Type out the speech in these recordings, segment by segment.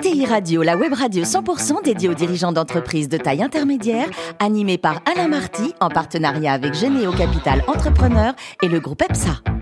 DTI Radio, la web radio 100% dédiée aux dirigeants d'entreprises de taille intermédiaire, animée par Alain Marty en partenariat avec Généo Capital Entrepreneur et le groupe EPSA.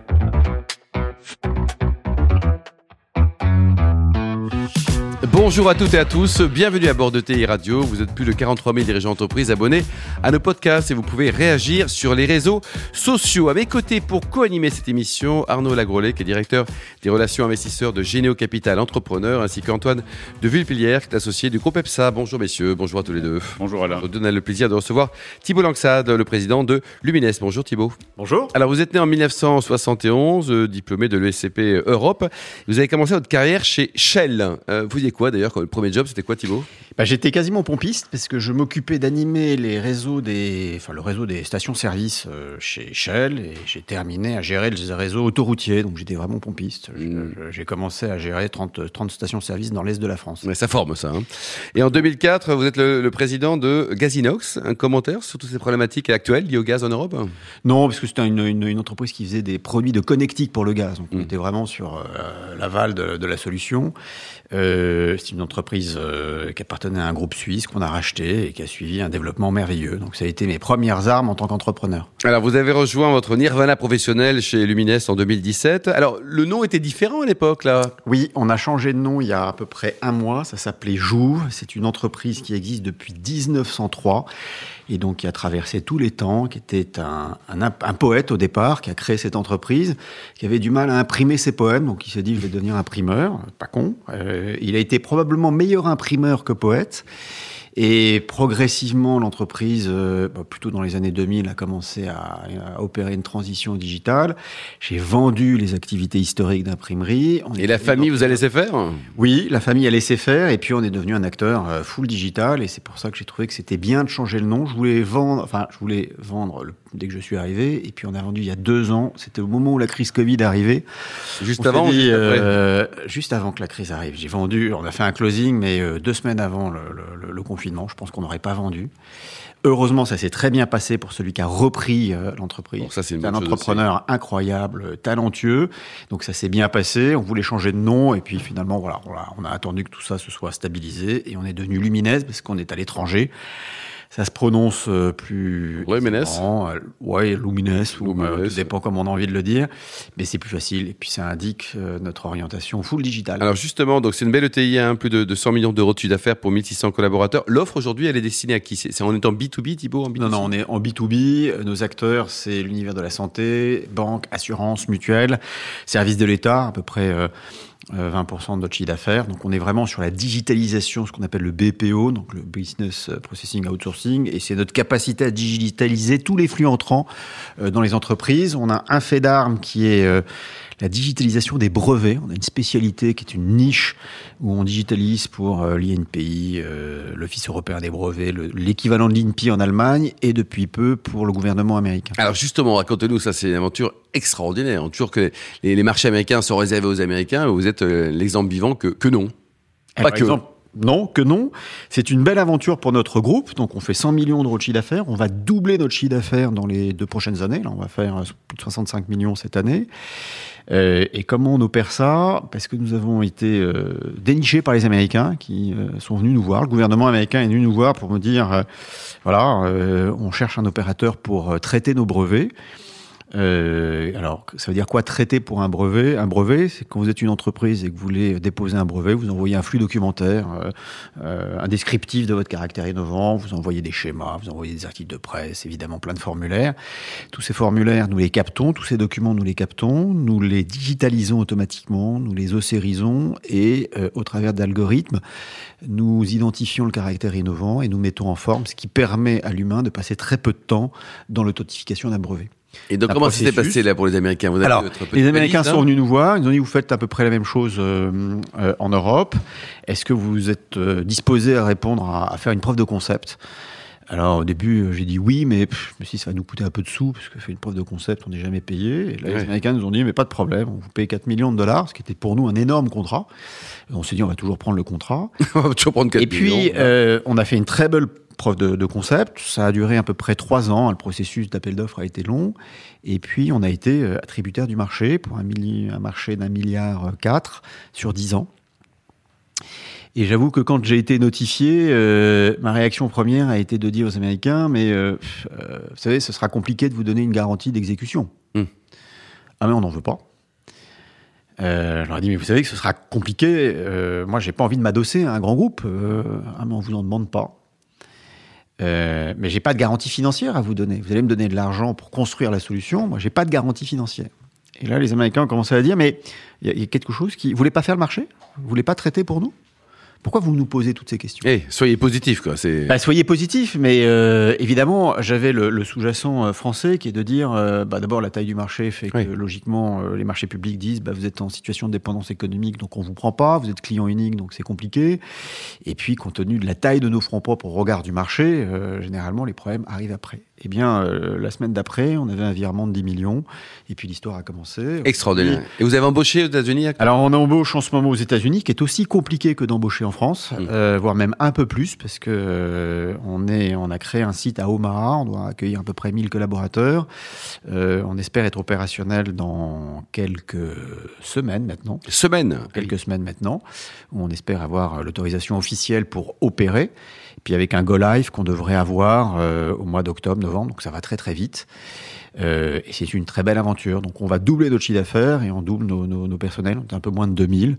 Bonjour à toutes et à tous, bienvenue à bord de TI Radio. Vous êtes plus de 43 000 dirigeants d'entreprise abonnés à nos podcasts et vous pouvez réagir sur les réseaux sociaux. À mes côtés pour co-animer cette émission, Arnaud Lagrolet, qui est directeur des relations investisseurs de Généo Capital Entrepreneur, ainsi qu'Antoine de Vulpilière, qui est associé du groupe EPSA. Bonjour messieurs, bonjour à tous les deux. Bonjour Alain. Je donne le plaisir de recevoir Thibault Langsade, le président de Lumines. Bonjour Thibault. Bonjour. Alors vous êtes né en 1971, euh, diplômé de l'ESCP Europe. Vous avez commencé votre carrière chez Shell. Euh, vous y quoi d'ailleurs Le premier job, c'était quoi Thibault bah, J'étais quasiment pompiste parce que je m'occupais d'animer les réseaux des, enfin, le réseau des stations-service euh, chez Shell et j'ai terminé à gérer les réseaux autoroutiers. Donc j'étais vraiment pompiste. Mm. je- J'ai commencé à gérer 30, 30 stations-service dans l'est de la France. Ça forme ça. hein. Et en 2004, vous êtes le, le président de Gazinox. Un commentaire sur toutes ces problématiques actuelles liées au gaz en Europe? Non, parce que c'était une, une- une entreprise qui faisait des produits de connectique pour le gaz. Donc on Mm. était vraiment sur euh, l'aval de, de la solution. Euh, c'est une entreprise euh, qui appartenait à un groupe suisse qu'on a racheté et qui a suivi un développement merveilleux. Donc ça a été mes premières armes en tant qu'entrepreneur. Alors, vous avez rejoint votre Nirvana professionnel chez Lumines en 2017. Alors, le nom était différent à l'époque, là? Oui, on a changé de nom il y a à peu près un mois. Ça s'appelait Jouve. C'est une entreprise qui existe depuis 1903 et donc qui a traversé tous les temps, qui était un, un, un poète au départ, qui a créé cette entreprise, qui avait du mal à imprimer ses poèmes. Donc il s'est dit, je vais devenir imprimeur. Pas con. Euh, il a été probablement meilleur imprimeur que poète. Et progressivement, l'entreprise, euh, bah, plutôt dans les années 2000, a commencé à, à opérer une transition digitale. J'ai vendu les activités historiques d'imprimerie. Et la famille, vous a laissé faire? Oui, la famille a laissé faire et puis on est devenu un acteur euh, full digital et c'est pour ça que j'ai trouvé que c'était bien de changer le nom. Je voulais vendre, enfin, je voulais vendre le- dès que je suis arrivé et puis on a vendu il y a deux ans. C'était au moment où la crise Covid arrivée. Juste On avant ou dit, juste euh, juste avant que la crise arrive. J'ai vendu, on a fait un closing, mais euh, deux semaines avant le, le- le- le confinement. Je pense qu'on n'aurait pas vendu. Heureusement, ça s'est très bien passé pour celui qui a repris euh, l'entreprise. Bon, c'est un entrepreneur incroyable, talentueux. Donc ça s'est bien passé. On voulait changer de nom et puis finalement, voilà, voilà, on a attendu que tout ça se soit stabilisé et on est devenu Lumines parce qu'on est à l'étranger. Ça se prononce euh, plus. Ouais, Lumines. aisément, euh, Ouais, Lumines, ou euh, tout dépend comment on a envie de le dire. Mais c'est plus facile et puis ça indique notre orientation full digital. Alors justement, donc c'est une belle ETI, hein, plus de, de 100 millions d'euros de chiffre d'affaires pour 1600 collaborateurs. L'offre aujourd'hui, elle est destinée à qui? C'est en B2B, Thibault en B2C Non, non, on est en B2B. Euh, Nos acteurs, c'est l'univers de la santé, banque, assurance, mutuelle, services de l'État, à peu près euh, 20% de notre chiffre d'affaires. Donc, on est vraiment sur la digitalisation, ce qu'on appelle le BPO, donc le Business Processing Outsourcing, et c'est notre capacité à digitaliser tous les flux entrants euh, dans les entreprises. On a un fait d'armes qui est euh, la digitalisation des brevets. On a une spécialité qui est une niche où on digitalise pour euh, l'INPI, euh, l'Office européen des brevets, le- l'équivalent de l'INPI en Allemagne et depuis peu pour le gouvernement américain. Alors justement, racontez-nous, ça c'est une aventure extraordinaire. On toujours que les, les marchés américains sont réservés aux Américains, vous êtes euh, l'exemple vivant que, que non. Eh, Pas par que. exemple, non, que non. C'est une belle aventure pour notre groupe. Donc, on fait 100 millions d'euros de chiffre d'affaires. On va doubler notre chiffre d'affaires dans les deux prochaines années. Là, on va faire plus de 65 millions cette année. Euh, et comment on opère ça? Parce que nous avons été euh, dénichés par les Américains qui euh, sont venus nous voir. Le gouvernement américain est venu nous voir pour me dire, voilà, on cherche un opérateur pour traiter nos brevets. Euh, alors, ça veut dire quoi traiter pour un brevet? Un brevet, c'est quand vous êtes une entreprise et que vous voulez déposer un brevet, vous envoyez un flux documentaire, euh, euh, un descriptif de votre caractère innovant, vous envoyez des schémas, vous envoyez des articles de presse, évidemment plein de formulaires. Tous ces formulaires, nous les captons, tous ces documents, nous les captons, nous les digitalisons automatiquement, nous les océrisons et euh, au travers d'algorithmes, nous identifions le caractère innovant et nous mettons en forme, ce qui permet à l'humain de passer très peu de temps dans l'autentification d'un brevet. Et donc comment ça s'est passé là pour les Américains? Vous avez Alors, les Américains valise, sont venus nous voir, ils nous ont dit vous faites à peu près la même chose euh, euh, en Europe. Est-ce que vous êtes euh, disposé à répondre à, à faire une preuve de concept? Alors au début euh, j'ai dit oui, mais pff, dit, ça va nous coûter un peu de sous parce que faire une preuve de concept on n'est jamais payé. Et là Ouais. les Américains nous ont dit mais pas de problème, on vous paye 4 millions de dollars, ce qui était pour nous un énorme contrat. Et on s'est dit on va toujours prendre le contrat. On va toujours prendre 4 Et puis, on a fait une très belle preuve de, de concept. Ça a duré à peu près trois ans. Le processus d'appel d'offres a été long. Et puis, on a été euh, attributaire du marché pour un, marché d'un milliard euh, quatre sur dix ans. Et j'avoue que quand j'ai été notifié, euh, ma réaction première a été de dire aux Américains, mais euh, euh, vous savez, ce sera compliqué de vous donner une garantie d'exécution. Hmm. Ah mais on n'en veut pas. Je leur ai dit, mais vous savez que ce sera compliqué. Moi, j'ai pas envie de m'adosser à un grand groupe. Ah mais on vous en demande pas. Euh, mais j'ai pas de garantie financière à vous donner. Vous allez me donner de l'argent pour construire la solution. Moi, j'ai pas de garantie financière. Et là, les Américains ont commencé à dire, mais il y, y a quelque chose qui... Vous voulez pas faire le marché? Vous voulez pas traiter pour nous? Pourquoi vous nous posez toutes ces questions? Eh, soyez positif, quoi. C'est. bah, soyez positif, mais euh, évidemment, j'avais le, le sous-jacent euh, français qui est de dire, euh, bah, d'abord la taille du marché fait que Oui. logiquement euh, les marchés publics disent, bah, vous êtes en situation de dépendance économique, donc on vous prend pas, vous êtes client unique, donc c'est compliqué. Et puis, compte tenu de la taille de nos fonds propres au regard du marché, euh, généralement les problèmes arrivent après. Eh bien, euh, la semaine d'après, on avait un virement de 10 millions, et puis l'histoire a commencé. Extraordinaire. Et vous avez embauché aux États-Unis Alors on embauche en ce moment aux États-Unis, qui est aussi compliqué que d'embaucher en France, Mm. euh, voire même un peu plus, parce que euh, on est, on a créé un site à Omaha, on doit accueillir à peu près 1000 collaborateurs. On espère être opérationnel dans quelques semaines maintenant, Semaine. quelques semaines maintenant, où on espère avoir l'autorisation officielle pour opérer. Et puis avec un go live qu'on devrait avoir au mois d'octobre, novembre, donc ça va très très vite. Euh, et c'est une très belle aventure. Donc on va doubler notre chiffre d'affaires et on double nos, nos, nos personnels. On est un peu moins de 2000.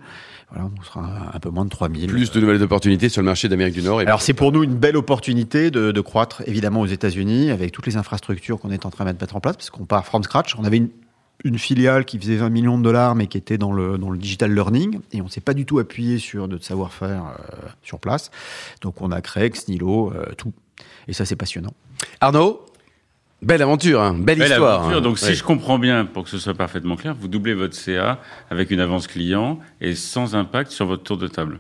Voilà, on sera un, un peu moins de 3000. Plus de nouvelles opportunités sur le marché d'Amérique du Nord. Et Alors c'est pour nous une belle opportunité de, de croître évidemment aux États-Unis avec toutes les infrastructures qu'on est en train de mettre en place parce qu'on part from scratch. On avait une, une filiale qui faisait 20 millions de dollars mais qui était dans le, dans le digital learning et on s'est pas du tout appuyé sur notre savoir-faire euh, sur place. Donc on a créé Xnilo, euh, tout. Et ça c'est passionnant. Arnaud, belle aventure, hein, belle, Belle histoire. aventure. hein. Donc, si Ouais. je comprends bien, pour que ce soit parfaitement clair, vous doublez votre CA avec une avance client et sans impact sur votre tour de table.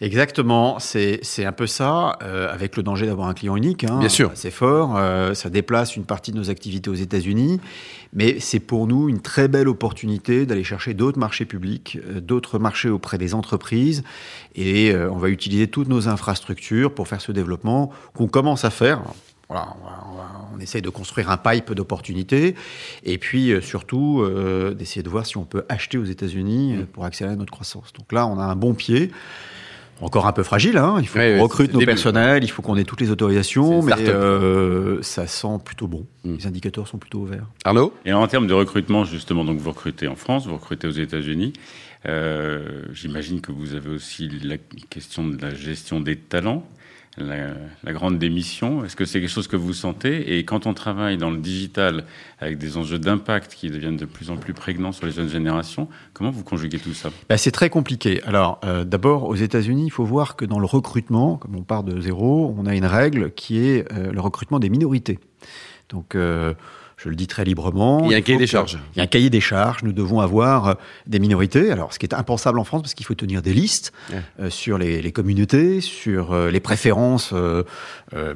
Exactement, c'est un peu ça, euh, avec le danger d'avoir un client unique. Hein, Bien sûr. C'est fort, euh, ça déplace une partie de nos activités aux États-Unis, mais c'est pour nous une très belle opportunité d'aller chercher d'autres marchés publics, euh, d'autres marchés auprès des entreprises, et euh, on va utiliser toutes nos infrastructures pour faire ce développement qu'on commence à faire. Voilà, on, va- on va- on essaye de construire un pipe d'opportunités, et puis euh, surtout euh, d'essayer de voir si on peut acheter aux États-Unis euh, pour accélérer notre croissance. Donc là, on a un bon pied. Encore un peu fragile, hein. il faut Ouais, qu'on ouais, recrute nos début. personnels, il faut qu'on ait toutes les autorisations, mais euh, ça sent plutôt bon. Mm. Les indicateurs sont plutôt ouverts. Arnaud? Et en termes de recrutement, justement, donc vous recrutez en France, vous recrutez aux États-Unis. Euh, J'imagine que vous avez aussi la question de la gestion des talents, la, la grande démission. Est-ce que c'est quelque chose que vous sentez? Et quand on travaille dans le digital avec des enjeux d'impact qui deviennent de plus en plus prégnants sur les jeunes générations, comment vous conjuguez tout ça? Bah, c'est très compliqué. Alors, euh, d'abord, aux États-Unis, il faut voir que dans le recrutement, comme on part de zéro, on a une règle qui est euh, le recrutement des minorités. Donc, euh, je le dis très librement. Il y a un cahier des charges. Il y a un cahier des charges. Nous devons avoir euh, des minorités. Alors, ce qui est impensable en France, parce qu'il faut tenir des listes Ouais. euh, sur les, les communautés, sur euh, les préférences, euh,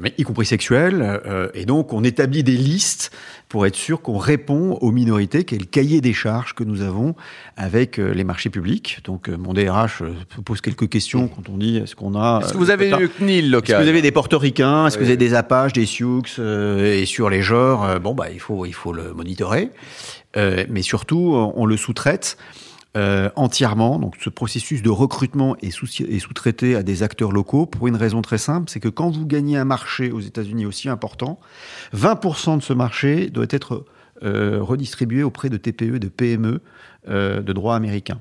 mais y compris sexuelles. et donc, on établit des listes pour être sûr qu'on répond aux minorités, qui est le cahier des charges que nous avons avec les marchés publics. Donc, mon DRH pose quelques questions quand on dit est-ce qu'on a. Est-ce que vous avez une CNIL est-ce locale que vous avez des portoricains? Est-ce que vous avez des Apaches, des Sioux Et sur les genres, bon, bah, il faut, il faut le monitorer. Euh, mais surtout, on, le sous-traite euh, entièrement. Donc, ce processus de recrutement est, sous- est sous-traité à des acteurs locaux pour une raison très simple c'est que quand vous gagnez un marché aux États-Unis aussi important, 20% de ce marché doit être euh, redistribué auprès de TPE de PME de droit américain.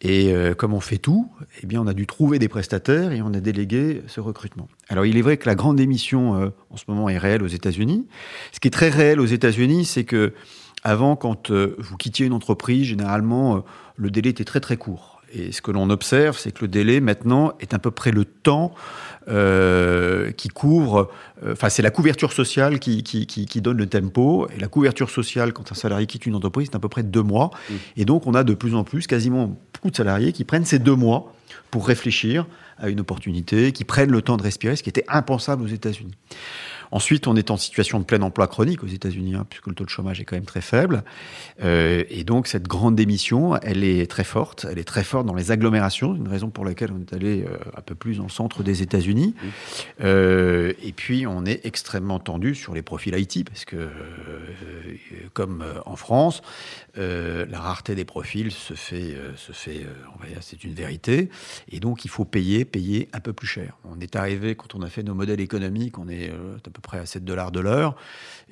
Et euh, comme on fait tout, eh on a dû trouver des prestataires et on a délégué ce recrutement. Alors, il est vrai que la grande démission euh, en ce moment est réelle aux États-Unis. Ce qui est très réel aux États-Unis, c'est que avant, quand euh, vous quittiez une entreprise, généralement, le délai était très très court. Et ce que l'on observe, c'est que le délai maintenant est à peu près le temps euh, qui couvre, euh, enfin c'est la couverture sociale qui, qui, qui, qui donne le tempo. Et la couverture sociale, quand un salarié quitte une entreprise, c'est à peu près deux mois. Et donc on a de plus en plus, quasiment beaucoup de salariés qui prennent ces deux mois pour réfléchir à une opportunité, qui prennent le temps de respirer, ce qui était impensable aux États-Unis. Ensuite, on est en situation de plein emploi chronique aux États-Unis, hein, puisque le taux de chômage est quand même très faible. Euh, et donc, cette grande démission, elle est très forte. Elle est très forte dans les agglomérations, une raison pour laquelle on est allé euh, un peu plus dans le centre des États-Unis. Euh, et puis, on est extrêmement tendu sur les profils IT, parce que, comme en France, la rareté des profils se fait, se fait on va dire, c'est une vérité. Et donc, il faut payer, payer un peu plus cher. On est arrivé, quand on a fait nos modèles économiques, on est euh, à peu près à 7 dollars de l'heure.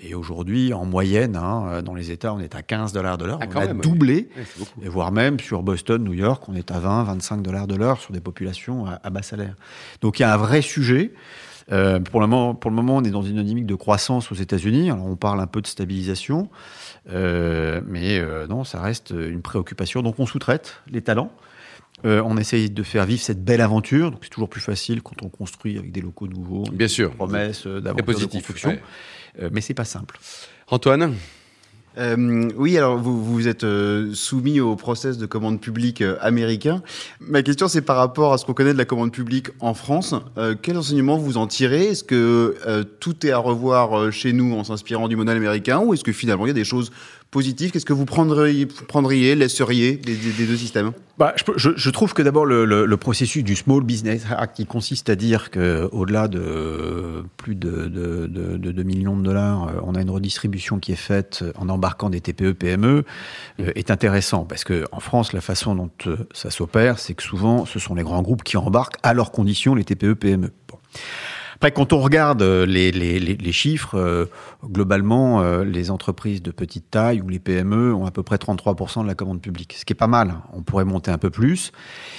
Et aujourd'hui, en moyenne, hein, dans les États, on est à 15 dollars de l'heure. Ah, on a même, doublé. Et voire même sur Boston, New York, on est à 20, 25 dollars de l'heure sur des populations à, à bas salaire. Donc il y a un vrai sujet. Euh, pour, le moment, pour le moment, on est dans une dynamique de croissance aux États-Unis. Alors on parle un peu de stabilisation, euh, mais euh, non, ça reste une préoccupation. Donc on sous-traite les talents. Euh, on essaye de faire vivre cette belle aventure. Donc c'est toujours plus facile quand on construit avec des locaux nouveaux. Bien sûr. Promesses euh, d'aventure de construction. ouais. Euh, mais c'est pas simple. Antoine Euh, oui, alors vous vous êtes euh, soumis au process de commande publique euh, américain. Ma question, c'est par rapport à ce qu'on connaît de la commande publique en France. Euh, quels enseignements vous en tirez? Est-ce que euh, tout est à revoir euh, chez nous en s'inspirant du modèle américain ou est-ce que finalement il y a des choses positives Qu'est-ce que vous prendriez, prendriez laisseriez des, deux systèmes Bah, je, je- je trouve que d'abord le, le- le processus du Small Business Act, qui consiste à dire que au-delà de plus de, de, de, de 2 millions de dollars, euh, on a une redistribution qui est faite en embarquant des TPE, PME, euh, est intéressant parce que en France, la façon dont euh, ça s'opère, c'est que souvent, ce sont les grands groupes qui embarquent à leurs conditions les TPE, PME. Bon. Après, quand on regarde euh, les, les, les, chiffres, euh, globalement, euh, les entreprises de petite taille ou les PME ont à peu près 33% de la commande publique, ce qui est pas mal. On pourrait monter un peu plus.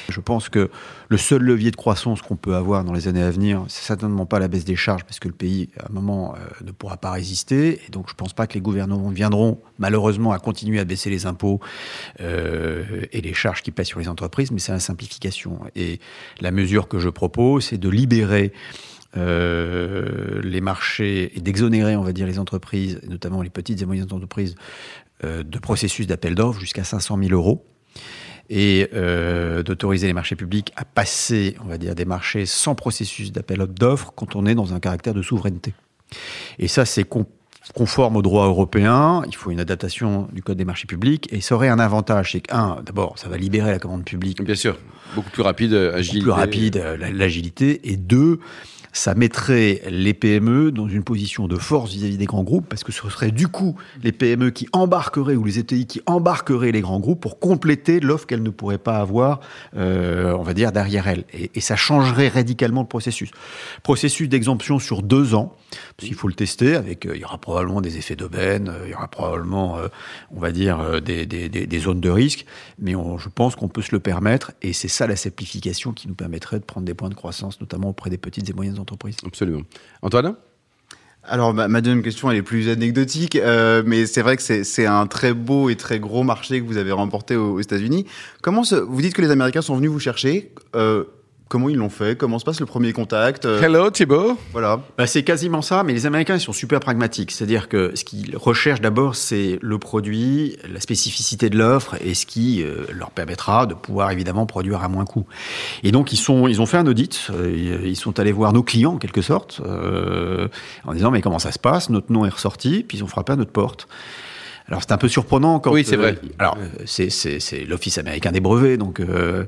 Je pense que le seul levier de croissance qu'on peut avoir dans les années à venir, c'est certainement pas la baisse des charges, parce que le pays, à un moment, euh, ne pourra pas résister. Et donc, je pense pas que les gouvernements viendront, malheureusement, à continuer à baisser les impôts euh, et les charges qui pèsent sur les entreprises, mais c'est la simplification. Et la mesure que je propose, c'est de libérer euh, les marchés et d'exonérer, on va dire, les entreprises, notamment les petites et moyennes entreprises, euh, de processus d'appel d'offres jusqu'à 500 000 euros et euh, d'autoriser les marchés publics à passer, on va dire, des marchés sans processus d'appel d'offres quand on est dans un caractère de souveraineté. Et ça, c'est con- conforme au droit européen. Il faut une adaptation du code des marchés publics et ça aurait un avantage, c'est qu'un, d'abord, ça va libérer la commande publique Bien sûr. Beaucoup plus rapide, agile. plus rapide, la- l'agilité, et deux, ça mettrait les PME dans une position de force vis-à-vis des grands groupes, parce que ce serait du coup les PME qui embarqueraient, ou les ETI qui embarqueraient les grands groupes pour compléter l'offre qu'elles ne pourraient pas avoir, euh, on va dire, derrière elles. Et, ça changerait radicalement le processus. Processus d'exemption sur deux ans, parce qu'il faut le tester, avec, euh, il y aura probablement des effets d'aubaine, euh, il y aura probablement, euh, on va dire, des, zones de risque, mais je pense qu'on peut se le permettre, et c'est ça la simplification qui nous permettrait de prendre des points de croissance, notamment auprès des petites et moyennes entreprises. Absolument. Antoine? Alors, ma, ma deuxième question, elle est plus anecdotique, euh, mais c'est vrai que c'est c'est un très beau et très gros marché que vous avez remporté aux, aux États-Unis. Comment se, vous dites que les Américains sont venus vous chercher euh, Comment ils l'ont fait Comment se passe le premier contact Euh, Hello Thibaut Voilà. Bah, c'est quasiment ça, mais les Américains ils sont super pragmatiques. C'est-à-dire que ce qu'ils recherchent d'abord, c'est le produit, la spécificité de l'offre et ce qui euh, leur permettra de pouvoir évidemment produire à moins coût. Et donc ils sont, ils ont fait un audit. euh, ils sont allés voir nos clients en quelque sorte, euh, en disant mais comment ça se passe? Notre nom est ressorti, puis ils ont frappé à notre porte. Alors c'est un peu surprenant quand. Oui, c'est vrai. euh, alors euh, c'est l'Office américain des brevets, donc euh,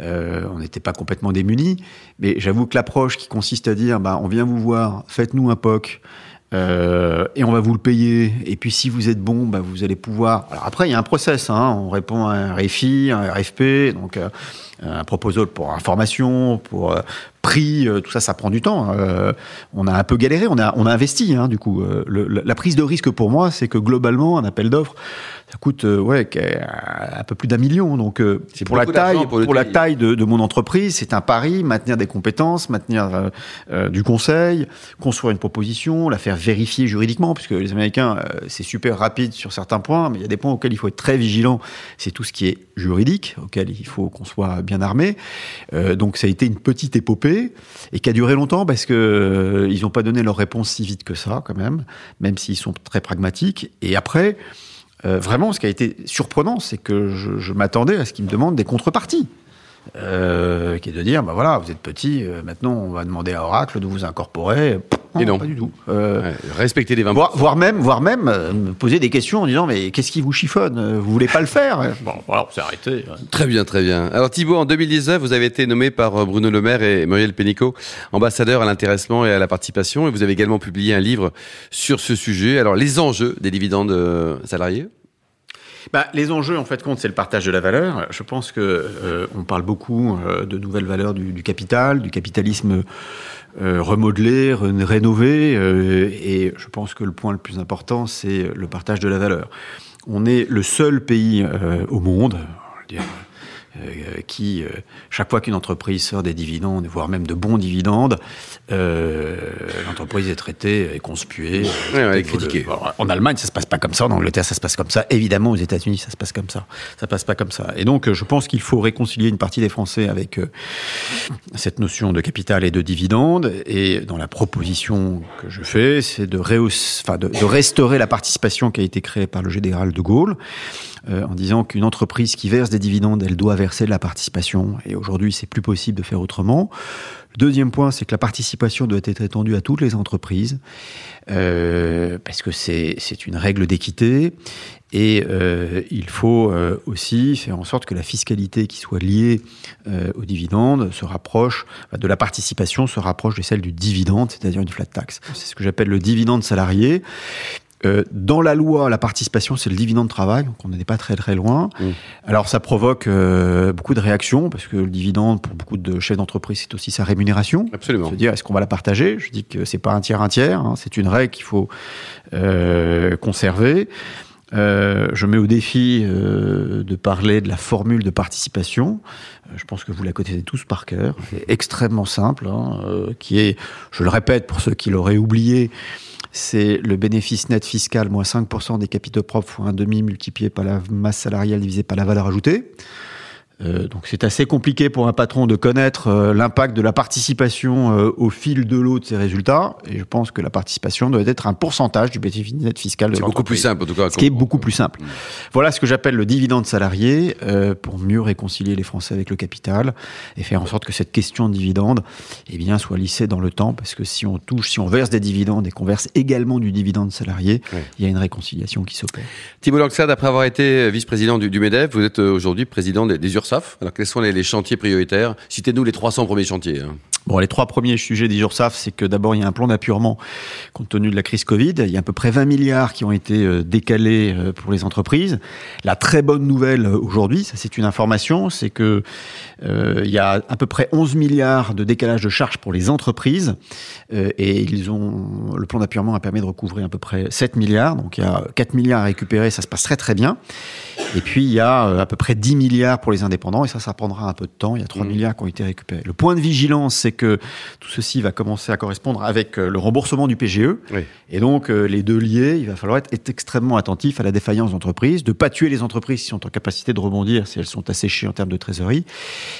euh, on n'était pas complètement démunis. Mais j'avoue que l'approche qui consiste à dire, bah on vient vous voir, faites-nous un POC. et on va vous le payer. Et puis si vous êtes bon, bah, vous allez pouvoir. Alors après, il y a un process. Hein. On répond à un RFI, un RFP, donc un proposal pour information, pour prix, euh, tout ça, ça prend du temps. Euh, on a un peu galéré, on a, on a investi, hein, du coup. Euh, le- la prise de risque pour moi, c'est que globalement, un appel d'offres, ça coûte euh, ouais, un peu plus d'un million. Donc, euh, pour la taille, pour la taille de, de mon entreprise, c'est un pari, maintenir des compétences, maintenir euh, euh, du conseil, construire une proposition, la faire vérifier juridiquement, puisque les Américains, euh, c'est super rapide sur certains points, mais il y a des points auxquels il faut être très vigilant. C'est tout ce qui est juridique, auquel il faut qu'on soit bien armé. Euh, donc ça a été une petite épopée et qui a duré longtemps parce que euh, ils n'ont pas donné leur réponse si vite que ça, quand même, même s'ils sont très pragmatiques. Et après, euh, vraiment, ce qui a été surprenant, c'est que je, m'attendais à ce qu'ils me demandent des contreparties. Qui est de dire, bah voilà, vous êtes petit, maintenant on va demander à Oracle de vous incorporer. Et non. pas du tout. Euh, Ouais, respecter les 20%. Voire, voire même, voire même euh, me poser des questions en disant mais qu'est-ce qui vous chiffonne? Vous voulez pas le faire? Bon, voilà, on s'est arrêté. Très bien, très bien. Alors Thibault, en 2019, vous avez été nommé par euh, Bruno Le Maire et Muriel Pénicaud ambassadeur à l'intéressement et à la participation. Et vous avez également publié un livre sur ce sujet. Alors les enjeux des dividendes euh, salariés? Bah, les enjeux, en fait, compte, c'est le partage de la valeur. Je pense que euh, on parle beaucoup euh, de nouvelles valeurs du, capital, du capitalisme euh, remodelé, ré- rénové, et je pense que le point le plus important, c'est le partage de la valeur. On est le seul pays au monde, je veux dire, qui, euh, chaque fois qu'une entreprise sort des dividendes, voire même de bons dividendes, euh, l'entreprise est traitée, est conspuée. Ouais, ouais, euh, critiquée. alors, En Allemagne, ça se passe pas comme ça. En Angleterre, ça se passe comme ça. Évidemment, aux États-Unis, ça se passe comme ça. Ça passe pas comme ça. Et donc, euh, je pense qu'il faut réconcilier une partie des Français avec euh, cette notion de capital et de dividende. Et dans la proposition que je fais, c'est de, rehausse- enfin, de, de restaurer la participation qui a été créée par le général de Gaulle, euh, en disant qu'une entreprise qui verse des dividendes, elle doit verser de la participation. Et aujourd'hui, c'est plus possible de faire autrement. Deuxième point, c'est que la participation doit être étendue à toutes les entreprises, euh, parce que c'est une règle d'équité. Et euh, il faut euh, aussi faire en sorte que la fiscalité qui soit liée euh, aux dividendes se rapproche, de la participation se rapproche de celle du dividende, c'est-à-dire une flat tax. C'est ce que j'appelle le dividende salarié. Euh, dans la loi, la participation, c'est le dividende de travail, donc on n'est pas très très loin. Mmh. Alors ça provoque euh, beaucoup de réactions, parce que le dividende, pour beaucoup de chefs d'entreprise, c'est aussi sa rémunération. Absolument. Se dire, est-ce qu'on va la partager? Je dis que c'est pas un tiers, un tiers. hein, c'est une règle qu'il faut euh, conserver. Euh, je mets au défi euh, de parler de la formule de participation. Je pense que vous la connaissez tous par cœur. Elle est extrêmement simple, hein, euh, qui est, je le répète pour ceux qui l'auraient oublié, c'est le bénéfice net fiscal moins 5% des capitaux propres fois un demi multiplié par la masse salariale divisé par la valeur ajoutée. Euh, donc c'est assez compliqué pour un patron de connaître euh, l'impact de la participation euh, au fil de l'eau de ses résultats. Et je pense que la participation doit être un pourcentage du bénéfice net fiscal de C'est beaucoup plus simple en tout cas. Ce qui est beaucoup plus simple. Voilà ce que j'appelle le dividende salarié euh, pour mieux réconcilier les Français avec le capital et faire en sorte que cette question de dividende eh bien, soit lissée dans le temps parce que si on touche, si on verse des dividendes et qu'on verse également du dividende salarié, il y a une réconciliation qui s'opère. Thibault Laxade, après avoir été vice-président du, du MEDEF, vous êtes euh, aujourd'hui président des, des Alors quels sont les, les chantiers prioritaires? Citez-nous les 300 premiers chantiers. hein. Bon, les trois premiers sujets des URSAF, c'est que d'abord, il y a un plan d'appurement compte tenu de la crise Covid. Il y a à peu près 20 milliards qui ont été euh, décalés euh, pour les entreprises. La très bonne nouvelle euh, aujourd'hui, ça c'est une information, c'est que euh, il y a à peu près 11 milliards de décalage de charges pour les entreprises euh, et ils ont le plan d'appurement a permis de recouvrir à peu près 7 milliards. Donc il y a 4 milliards à récupérer, ça se passe très très bien. Et puis il y a à peu près 10 milliards pour les indépendants et ça, ça prendra un peu de temps. Il y a 3 Mhm. milliards qui ont été récupérés. Le point de vigilance, c'est que tout ceci va commencer à correspondre avec euh, le remboursement du PGE. Oui. Et donc, euh, les deux liés, il va falloir être, être extrêmement attentif à la défaillance d'entreprise, de pas tuer les entreprises qui sont en capacité de rebondir si elles sont asséchées en termes de trésorerie,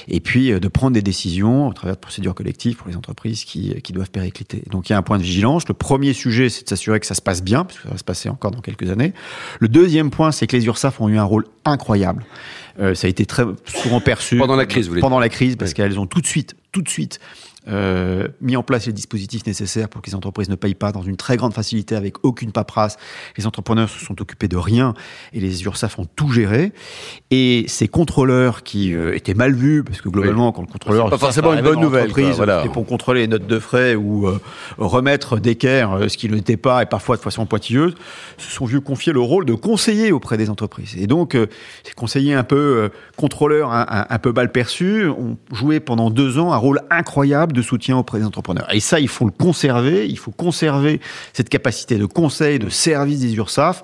et puis euh, de prendre des décisions au travers de procédures collectives pour les entreprises qui, qui doivent péricliter. Donc, il y a un point de vigilance. Le premier sujet, c'est de s'assurer que ça se passe bien, parce que ça va se passer encore dans quelques années. Le deuxième point, c'est que les URSAF ont eu un rôle incroyable. Euh, ça a été très souvent perçu Pendant la crise, vous pendant la crise, parce Oui. qu'elles ont tout de suite, tout de suite euh, mis en place les dispositifs nécessaires pour que les entreprises ne payent pas dans une très grande facilité avec aucune paperasse. Les entrepreneurs se sont occupés de rien et les URSAF ont tout géré. Et ces contrôleurs qui euh, étaient mal vus, parce que globalement, quand le contrôleur... C'est pas forcément une bonne nouvelle, quoi, voilà. C'était pour contrôler les notes de frais ou euh, remettre d'équerre ce qui ne l'était pas et parfois de façon pointilleuse, se sont vus confier le rôle de conseiller auprès des entreprises. Et donc, ces conseillers un peu contrôleurs, un, un- un peu mal perçus, ont joué pendant deux ans un rôle incroyable de soutien auprès des entrepreneurs. Et ça, il faut le conserver. Il faut conserver cette capacité de conseil, de service des URSAF.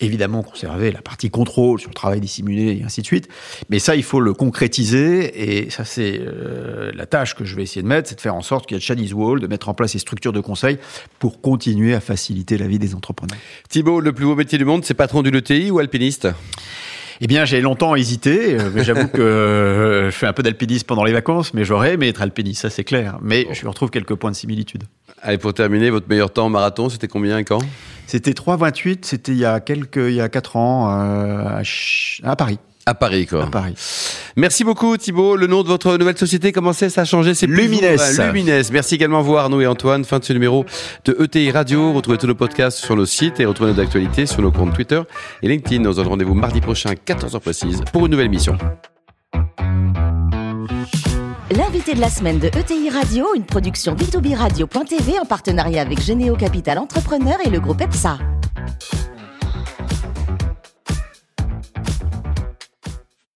Évidemment, conserver la partie contrôle sur le travail dissimulé et ainsi de suite. Mais ça, il faut le concrétiser. Et ça, c'est euh, la tâche que je vais essayer de mettre, c'est de faire en sorte qu'il y ait Chinese Wall, de mettre en place ces structures de conseil pour continuer à faciliter la vie des entrepreneurs. Thibault, le plus beau métier du monde, c'est patron d'une ETI ou alpiniste? Eh bien, j'ai longtemps hésité, euh, mais j'avoue que euh, je fais un peu d'alpinisme pendant les vacances, mais j'aurais aimé être alpiniste, ça c'est clair. Mais je retrouve quelques points de similitude. Allez, pour terminer, votre meilleur temps en marathon, c'était combien et quand? C'était 3,28, c'était il y a quelques, il y a 4 ans, euh, à Paris. À Paris, quoi. à Paris. Merci beaucoup Thibaut. Le nom de votre nouvelle société, comment c'est Ça a changé? C'est Lumines. hein, Lumines. Merci également à vous Arnaud et Antoine. Fin de ce numéro de ETI Radio. Retrouvez tous nos podcasts sur nos sites et retrouvez nos actualités sur nos comptes Twitter et LinkedIn. On se donne rendez-vous mardi prochain, 14h précise, pour une nouvelle émission. L'invité de la semaine de ETI Radio, une production B2B Radio.tv en partenariat avec Généo Capital Entrepreneur et le groupe EPSA.